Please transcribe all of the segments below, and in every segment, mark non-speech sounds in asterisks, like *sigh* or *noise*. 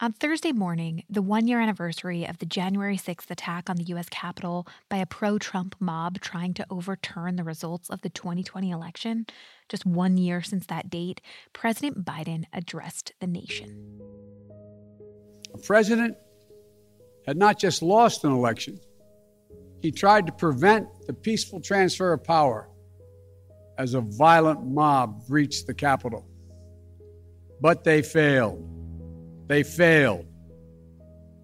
On Thursday morning, the one year anniversary of the January 6th attack on the U.S. Capitol by a pro Trump mob trying to overturn the results of the 2020 election, just one year since that date, President Biden addressed the nation. President had not just lost an election, he tried to prevent the peaceful transfer of power as a violent mob breached the Capitol. But they failed. They failed.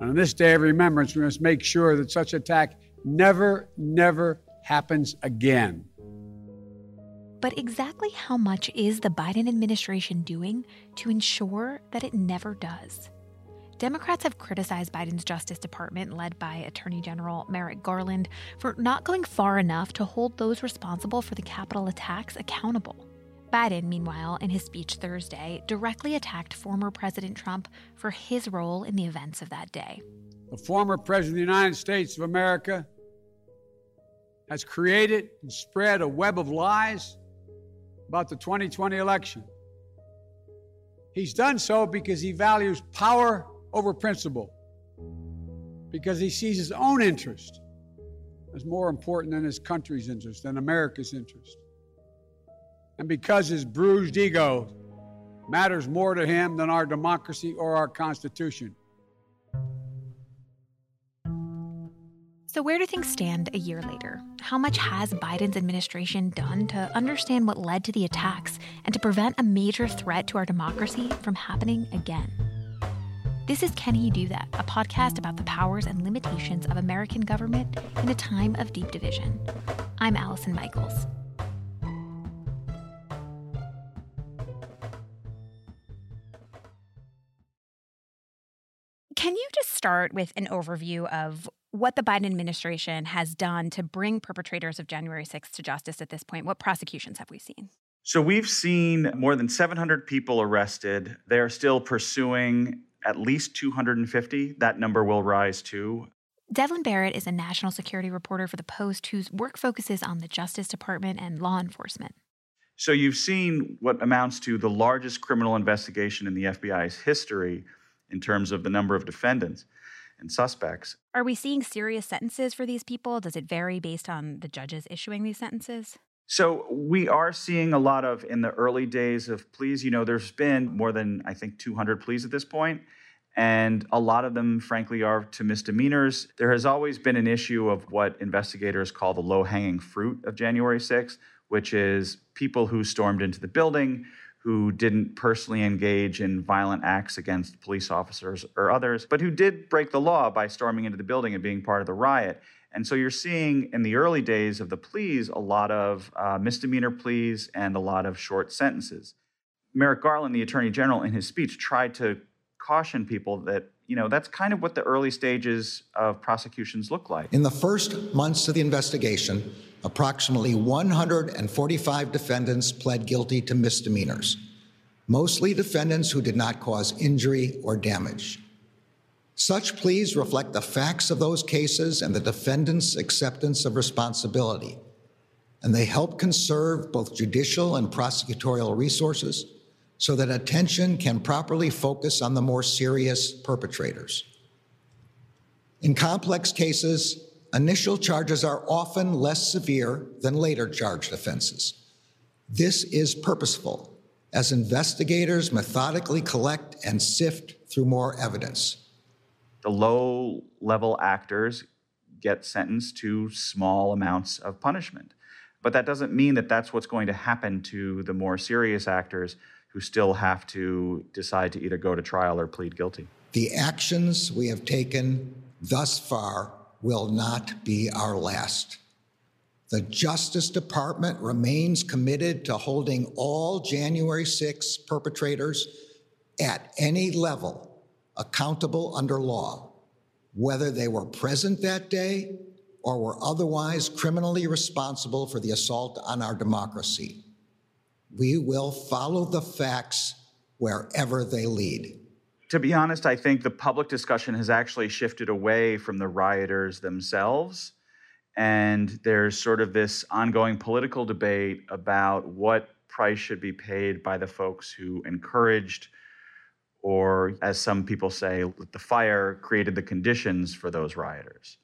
And on this day of remembrance, we must make sure that such attack never, never happens again. But exactly how much is the Biden administration doing to ensure that it never does? Democrats have criticized Biden's Justice Department, led by Attorney General Merrick Garland, for not going far enough to hold those responsible for the Capitol attacks accountable. Biden, meanwhile, in his speech Thursday, directly attacked former President Trump for his role in the events of that day. The former President of the United States of America has created and spread a web of lies about the 2020 election. He's done so because he values power over principle, because he sees his own interest as more important than his country's interest, than America's interest and because his bruised ego matters more to him than our democracy or our Constitution. So, where do things stand a year later? How much has Biden's administration done to understand what led to the attacks and to prevent a major threat to our democracy from happening again? This is Can He Do That, a podcast about the powers and limitations of American government in a time of deep division. I'm Allison Michaels. Start with an overview of what the Biden administration has done to bring perpetrators of January 6th to justice at this point? What prosecutions have we seen? So we've seen more than 700 people arrested. They are still pursuing at least 250. That number will rise to. Devlin Barrett is a national security reporter for The Post whose work focuses on the Justice Department and law enforcement. So you've seen what amounts to the largest criminal investigation in the FBI's history in terms of the number of defendants and suspects. Are we seeing serious sentences for these people? Does it vary based on the judges issuing these sentences? So we are seeing a lot of in the early days of pleas. You know, there's been more than I think 200 pleas at this point, and a lot of them, frankly, are to misdemeanors. There has always been an issue of what investigators call the low-hanging fruit of January 6th, which is people who stormed into the building, who didn't personally engage in violent acts against police officers or others, but who did break the law by storming into the building and being part of the riot. And so you're seeing in the early days of the pleas a lot of uh, misdemeanor pleas and a lot of short sentences. Merrick Garland, the Attorney General, in his speech tried to caution people that you know that's kind of what the early stages of prosecutions look like. In the first months of the investigation, approximately 145 defendants pled guilty to misdemeanors, mostly defendants who did not cause injury or damage. Such pleas reflect the facts of those cases and the defendant's acceptance of responsibility, and they help conserve both judicial and prosecutorial resources so that attention can properly focus on the more serious perpetrators. In complex cases, initial charges are often less severe than later charged offenses. This is purposeful as investigators methodically collect and sift through more evidence. The low level actors get sentenced to small amounts of punishment. But that doesn't mean that that's what's going to happen to the more serious actors who still have to decide to either go to trial or plead guilty. The actions we have taken thus far will not be our last. The Justice Department remains committed to holding all January 6 perpetrators at any level accountable under law, whether they were present that day or were otherwise criminally responsible for the assault on our democracy. We will follow the facts wherever they lead. To be honest, I think the public discussion has actually shifted away from the rioters themselves. And there's sort of this ongoing political debate about what price should be paid by the folks who encouraged or as some people say, the fire created the conditions for those rioters.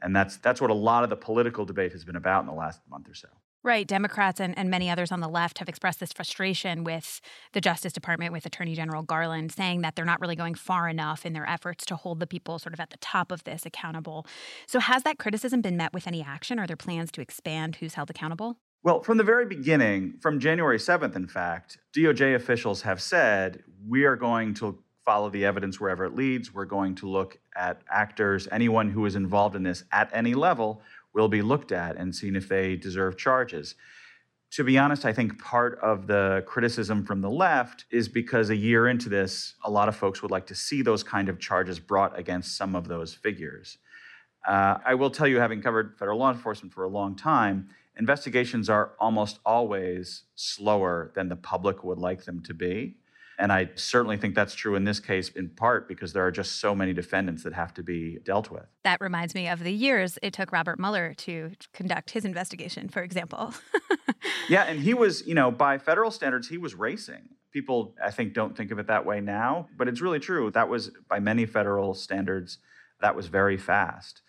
And that's, that's what a lot of the political debate has been about in the last month or so. Right. Democrats and, and many others on the left have expressed this frustration with the Justice Department, with Attorney General Garland, saying that they're not really going far enough in their efforts to hold the people sort of at the top of this accountable. So, has that criticism been met with any action? Are there plans to expand who's held accountable? Well, from the very beginning, from January 7th, in fact, DOJ officials have said we are going to follow the evidence wherever it leads. We're going to look at actors, anyone who is involved in this at any level will be looked at and seen if they deserve charges. To be honest, I think part of the criticism from the left is because a year into this, a lot of folks would like to see those kind of charges brought against some of those figures. Uh, I will tell you, having covered federal law enforcement for a long time, investigations are almost always slower than the public would like them to be. And I certainly think that's true in this case, in part because there are just so many defendants that have to be dealt with. That reminds me of the years it took Robert Mueller to conduct his investigation, for example. *laughs* yeah, and he was, you know, by federal standards, he was racing. People, I think, don't think of it that way now, but it's really true. That was, by many federal standards, that was very fast.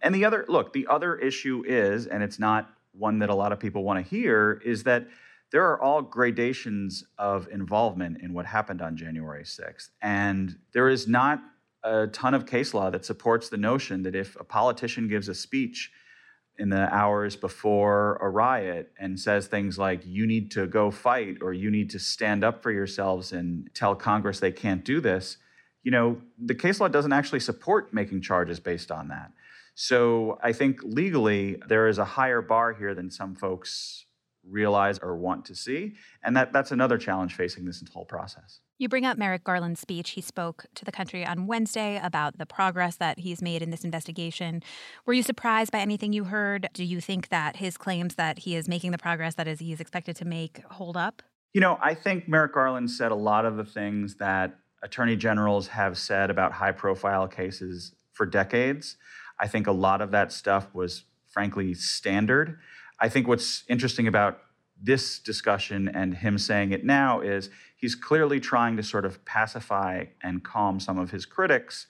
And the other, look, the other issue is, and it's not one that a lot of people want to hear, is that there are all gradations of involvement in what happened on January 6th. And there is not a ton of case law that supports the notion that if a politician gives a speech in the hours before a riot and says things like, you need to go fight or you need to stand up for yourselves and tell Congress they can't do this, you know, the case law doesn't actually support making charges based on that. So I think legally there is a higher bar here than some folks realize or want to see. And that, that's another challenge facing this whole process. You bring up Merrick Garland's speech. He spoke to the country on Wednesday about the progress that he's made in this investigation. Were you surprised by anything you heard? Do you think that his claims that he is making the progress that is he is expected to make hold up? You know, I think Merrick Garland said a lot of the things that attorney generals have said about high profile cases for decades. I think a lot of that stuff was frankly standard. I think what's interesting about this discussion and him saying it now is he's clearly trying to sort of pacify and calm some of his critics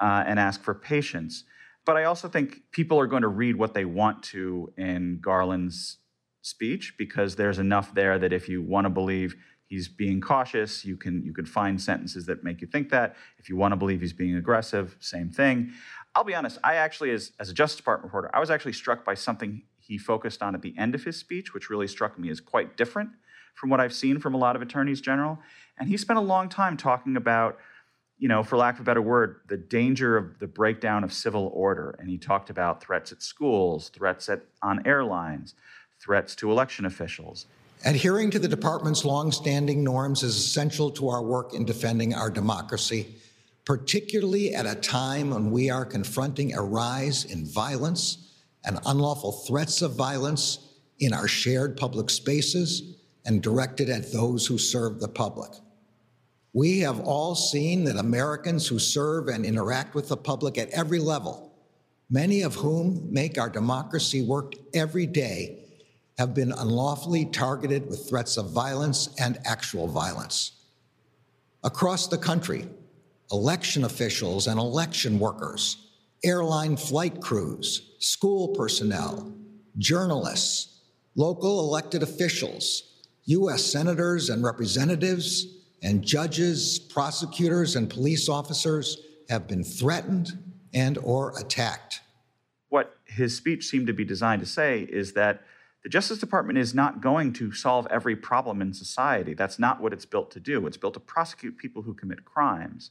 uh, and ask for patience. But I also think people are going to read what they want to in Garland's speech because there's enough there that if you want to believe he's being cautious, you can you can find sentences that make you think that. If you want to believe he's being aggressive, same thing. I'll be honest, I actually as, as a Justice Department reporter, I was actually struck by something he focused on at the end of his speech, which really struck me as quite different from what I've seen from a lot of attorneys general. And he spent a long time talking about, you know, for lack of a better word, the danger of the breakdown of civil order. And he talked about threats at schools, threats at, on airlines, threats to election officials. Adhering to the department's longstanding norms is essential to our work in defending our democracy, particularly at a time when we are confronting a rise in violence and unlawful threats of violence in our shared public spaces and directed at those who serve the public. We have all seen that Americans who serve and interact with the public at every level, many of whom make our democracy work every day, have been unlawfully targeted with threats of violence and actual violence. Across the country, election officials and election workers airline flight crews, school personnel, journalists, local elected officials, U.S. senators and representatives, and judges, prosecutors, and police officers have been threatened and or attacked. What his speech seemed to be designed to say is that the Justice Department is not going to solve every problem in society. That's not what it's built to do. It's built to prosecute people who commit crimes.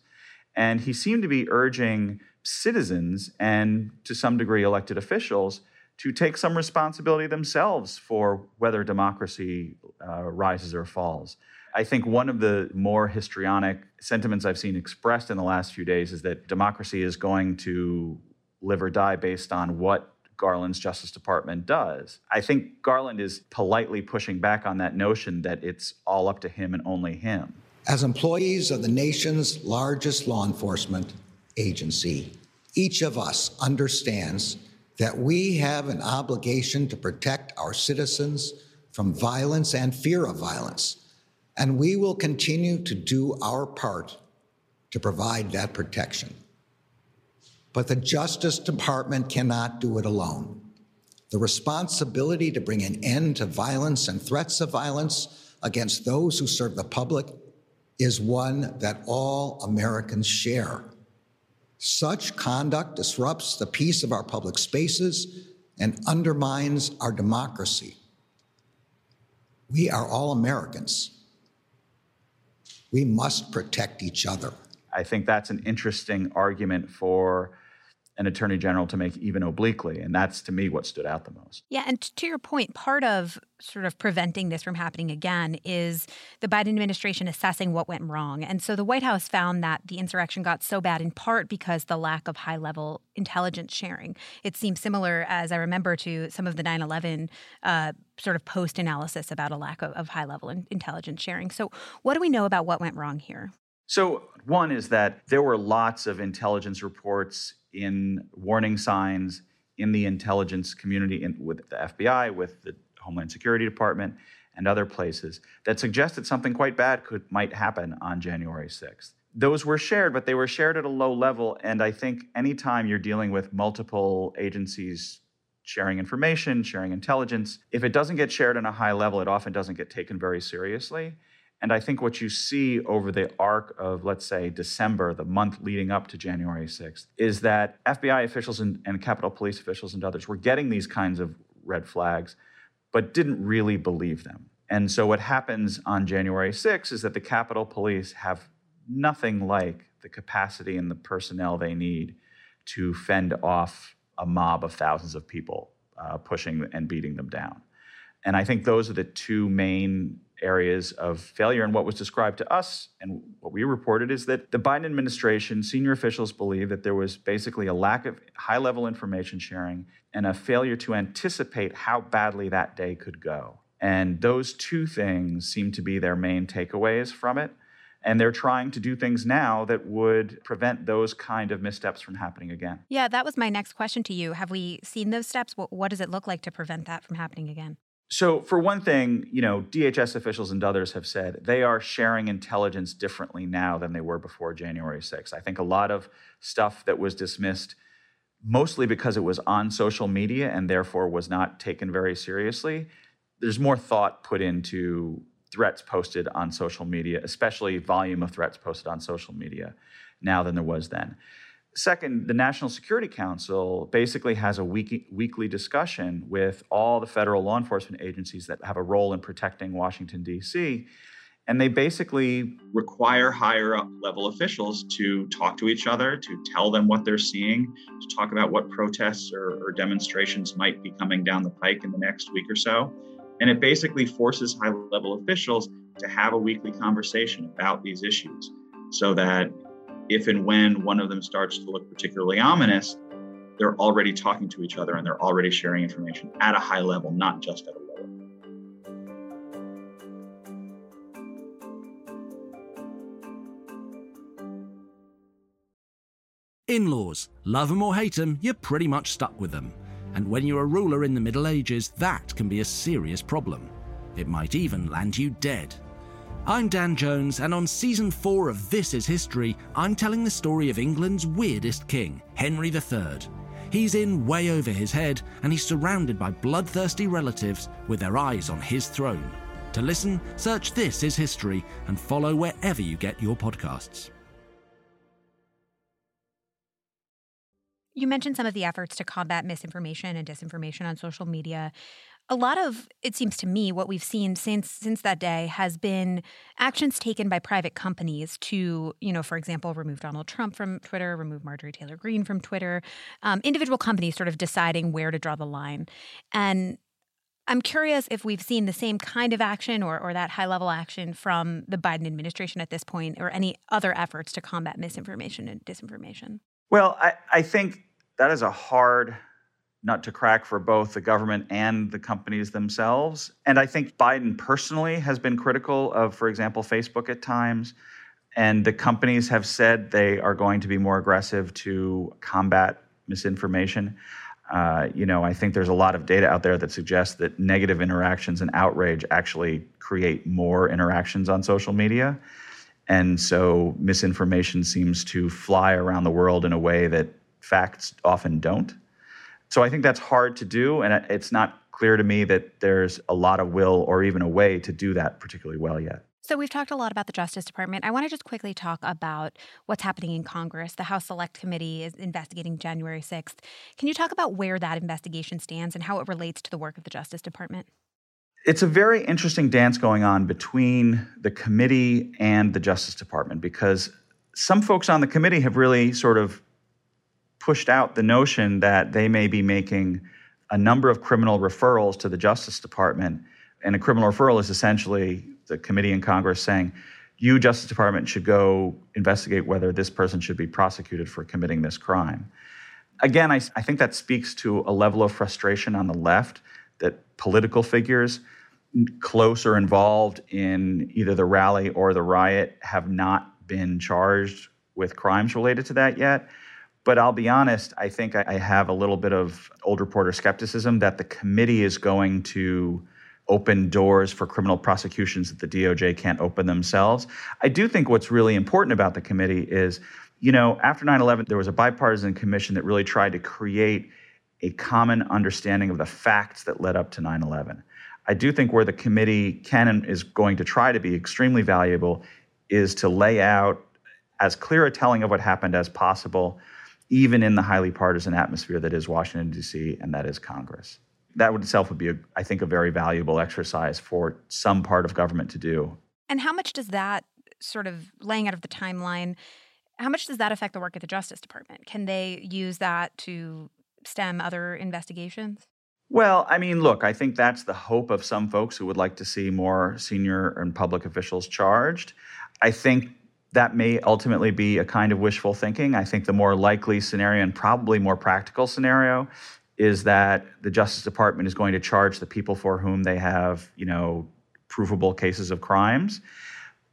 And he seemed to be urging citizens and to some degree elected officials to take some responsibility themselves for whether democracy uh, rises or falls. I think one of the more histrionic sentiments I've seen expressed in the last few days is that democracy is going to live or die based on what Garland's Justice Department does. I think Garland is politely pushing back on that notion that it's all up to him and only him. As employees of the nation's largest law enforcement, agency. Each of us understands that we have an obligation to protect our citizens from violence and fear of violence, and we will continue to do our part to provide that protection. But the Justice Department cannot do it alone. The responsibility to bring an end to violence and threats of violence against those who serve the public is one that all Americans share. Such conduct disrupts the peace of our public spaces and undermines our democracy. We are all Americans. We must protect each other. I think that's an interesting argument for an attorney general to make even obliquely. And that's to me what stood out the most. Yeah. And to your point, part of sort of preventing this from happening again is the Biden administration assessing what went wrong. And so the White House found that the insurrection got so bad in part because the lack of high level intelligence sharing. It seems similar, as I remember, to some of the 9 11 uh, sort of post analysis about a lack of, of high level intelligence sharing. So, what do we know about what went wrong here? So, one is that there were lots of intelligence reports in warning signs in the intelligence community in, with the FBI, with the Homeland Security Department, and other places that suggested something quite bad could might happen on January 6th. Those were shared, but they were shared at a low level. And I think anytime you're dealing with multiple agencies sharing information, sharing intelligence, if it doesn't get shared on a high level, it often doesn't get taken very seriously. And I think what you see over the arc of, let's say, December, the month leading up to January 6th, is that FBI officials and, and Capitol Police officials and others were getting these kinds of red flags, but didn't really believe them. And so what happens on January 6th is that the Capitol Police have nothing like the capacity and the personnel they need to fend off a mob of thousands of people uh, pushing and beating them down. And I think those are the two main areas of failure. And what was described to us and what we reported is that the Biden administration, senior officials believe that there was basically a lack of high level information sharing and a failure to anticipate how badly that day could go. And those two things seem to be their main takeaways from it. And they're trying to do things now that would prevent those kind of missteps from happening again. Yeah, that was my next question to you. Have we seen those steps? What, what does it look like to prevent that from happening again? So, for one thing, you know, DHS officials and others have said they are sharing intelligence differently now than they were before January 6th. I think a lot of stuff that was dismissed mostly because it was on social media and therefore was not taken very seriously. There's more thought put into threats posted on social media, especially volume of threats posted on social media now than there was then. Second, the National Security Council basically has a week, weekly discussion with all the federal law enforcement agencies that have a role in protecting Washington, D.C. And they basically require higher up level officials to talk to each other, to tell them what they're seeing, to talk about what protests or, or demonstrations might be coming down the pike in the next week or so. And it basically forces high level officials to have a weekly conversation about these issues so that if and when one of them starts to look particularly ominous, they're already talking to each other and they're already sharing information at a high level, not just at a lower. In laws, love them or hate them, you're pretty much stuck with them. And when you're a ruler in the Middle Ages, that can be a serious problem. It might even land you dead. I'm Dan Jones, and on season 4 of This Is History, I'm telling the story of England's weirdest king, Henry III. He's in way over his head, and he's surrounded by bloodthirsty relatives with their eyes on his throne. To listen, search This Is History and follow wherever you get your podcasts. You mentioned some of the efforts to combat misinformation and disinformation on social media a lot of it seems to me what we've seen since since that day has been actions taken by private companies to you know for example remove donald trump from twitter remove marjorie taylor greene from twitter um, individual companies sort of deciding where to draw the line. And i'm curious if we've seen the same kind of action or, or that high level action from the biden administration at this point or any other efforts to combat misinformation and disinformation. Well i, I think that is a hard nut to crack for both the government and the companies themselves. And I think Biden personally has been critical of, for example, Facebook at times. And the companies have said they are going to be more aggressive to combat misinformation. Uh, you know, I think there's a lot of data out there that suggests that negative interactions and outrage actually create more interactions on social media. And so misinformation seems to fly around the world in a way that facts often don't. So I think that's hard to do. And it's not clear to me that there's a lot of will or even a way to do that particularly well yet. So, we've talked a lot about the Justice Department. I want to just quickly talk about what's happening in Congress. The House Select Committee is investigating January 6th. Can you talk about where that investigation stands and how it relates to the work of the Justice Department? It's a very interesting dance going on between the committee and the Justice Department because some folks on the committee have really sort of pushed out the notion that they may be making a number of criminal referrals to the Justice Department. And a criminal referral is essentially the committee in Congress saying, you, Justice Department, should go investigate whether this person should be prosecuted for committing this crime. Again, I, I think that speaks to a level of frustration on the left that political figures close or involved in either the rally or the riot have not been charged with crimes related to that yet. But I'll be honest, I think I have a little bit of old reporter skepticism that the committee is going to open doors for criminal prosecutions that the DOJ can't open themselves. I do think what's really important about the committee is, you know, after 9 11, there was a bipartisan commission that really tried to create a common understanding of the facts that led up to 9 11. I do think where the committee can and is going to try to be extremely valuable is to lay out as clear a telling of what happened as possible, even in the highly partisan atmosphere that is Washington, D.C., and that is Congress that would itself would be, a, I think, a very valuable exercise for some part of government to do. And how much does that sort of laying out of the timeline? How much does that affect the work of the Justice Department? Can they use that to stem other investigations? Well, I mean, look, I think that's the hope of some folks who would like to see more senior and public officials charged. I think that may ultimately be a kind of wishful thinking. I think the more likely scenario and probably more practical scenario is that the Justice Department is going to charge the people for whom they have, you know, provable cases of crimes.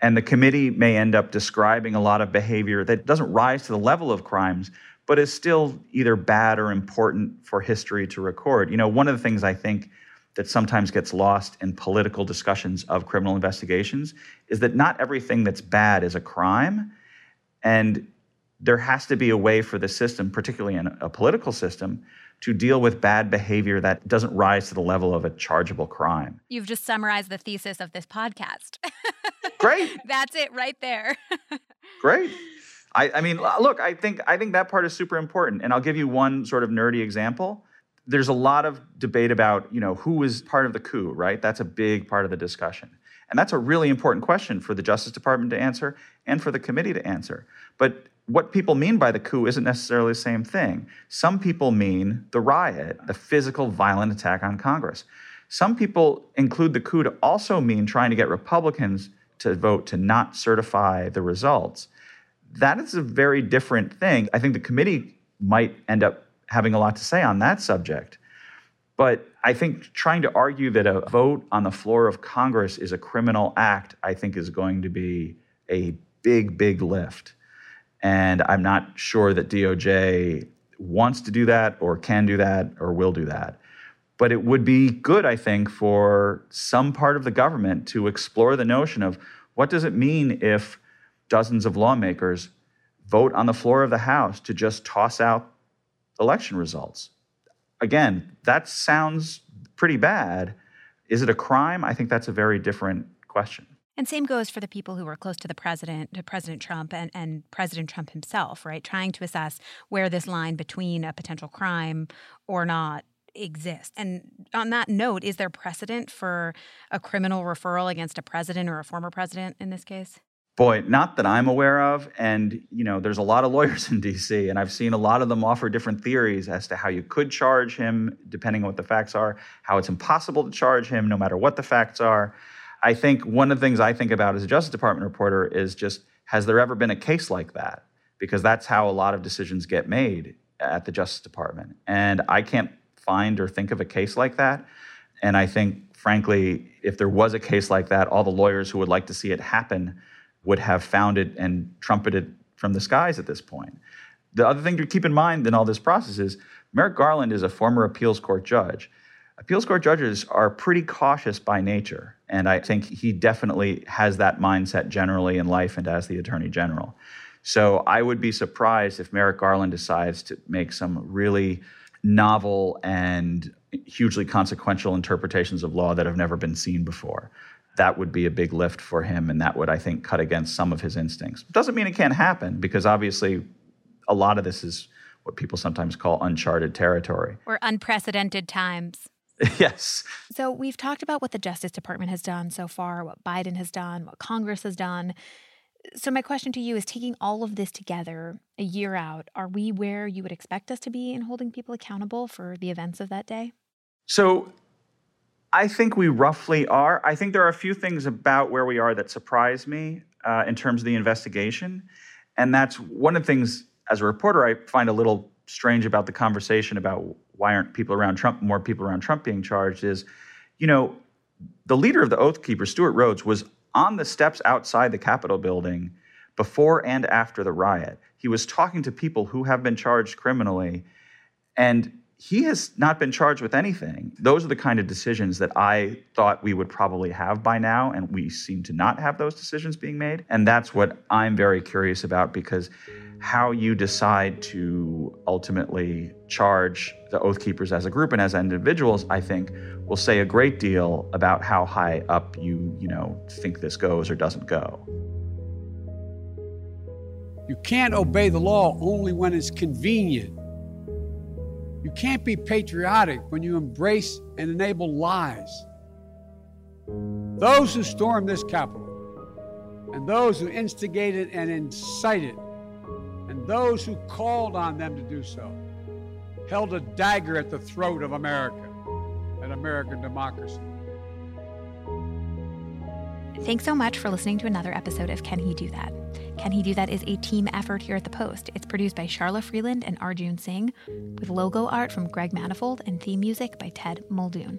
And the committee may end up describing a lot of behavior that doesn't rise to the level of crimes, but is still either bad or important for history to record. You know, one of the things I think that sometimes gets lost in political discussions of criminal investigations is that not everything that's bad is a crime. And there has to be a way for the system, particularly in a political system, to deal with bad behavior that doesn't rise to the level of a chargeable crime. You've just summarized the thesis of this podcast. *laughs* Great. That's it right there. *laughs* Great. I, I, mean, look, I think I think that part is super important, and I'll give you one sort of nerdy example. There's a lot of debate about, you know, who was part of the coup, right? That's a big part of the discussion, and that's a really important question for the Justice Department to answer and for the committee to answer. But what people mean by the coup isn't necessarily the same thing. Some people mean the riot, the physical, violent attack on Congress. Some people include the coup to also mean trying to get Republicans to vote to not certify the results. That is a very different thing. I think the committee might end up having a lot to say on that subject. But I think trying to argue that a vote on the floor of Congress is a criminal act, I think is going to be a big, big lift. And I'm not sure that DOJ wants to do that or can do that or will do that. But it would be good, I think, for some part of the government to explore the notion of what does it mean if dozens of lawmakers vote on the floor of the House to just toss out election results? Again, that sounds pretty bad. Is it a crime? I think that's a very different question. And same goes for the people who were close to the president, to President Trump and, and President Trump himself, right? Trying to assess where this line between a potential crime or not exists. And on that note, is there precedent for a criminal referral against a president or a former president in this case? Boy, not that I'm aware of. And, you know, there's a lot of lawyers *laughs* in DC, and I've seen a lot of them offer different theories as to how you could charge him, depending on what the facts are, how it's impossible to charge him, no matter what the facts are. I think one of the things I think about as a Justice Department reporter is just has there ever been a case like that? Because that's how a lot of decisions get made at the Justice Department. And I can't find or think of a case like that. And I think, frankly, if there was a case like that, all the lawyers who would like to see it happen would have found it and trumpeted from the skies at this point. The other thing to keep in mind in all this process is Merrick Garland is a former appeals court judge. Appeals court judges are pretty cautious by nature And I think he definitely has that mindset generally in life and as the attorney general. So I would be surprised if Merrick Garland decides to make some really novel and hugely consequential interpretations of law that have never been seen before. That would be a big lift for him, and that would, I think, cut against some of his instincts. Doesn't mean it can't happen, because obviously a lot of this is what people sometimes call uncharted territory. Or unprecedented times. *laughs* yes. So we've talked about what the Justice Department has done so far, what Biden has done, what Congress has done. So, my question to you is taking all of this together a year out, are we where you would expect us to be in holding people accountable for the events of that day? So, I think we roughly are. I think there are a few things about where we are that surprise me uh, in terms of the investigation. And that's one of the things, as a reporter, I find a little strange about the conversation about why aren't people around Trump, more people around Trump being charged is, you know, the leader of the Oath Keepers, Stewart Rhodes, was on the steps outside the Capitol building before and after the riot. He was talking to people who have been charged criminally, and he has not been charged with anything. Those are the kind of decisions that I thought we would probably have by now, and we seem to not have those decisions being made. And that's what I'm very curious about because how you decide to ultimately charge the Oath Keepers as a group and as individuals, I think, will say a great deal about how high up you, you know, think this goes or doesn't go. You can't obey the law only when it's convenient. You can't be patriotic when you embrace and enable lies. Those who stormed this Capitol, and those who instigated and incited and those who called on them to do so held a dagger at the throat of America and American democracy. Thanks so much for listening to another episode of Can He Do That? Can He Do That is a team effort here at The Post. It's produced by Charla Freeland and Arjun Singh, with logo art from Greg Manifold and theme music by Ted Muldoon.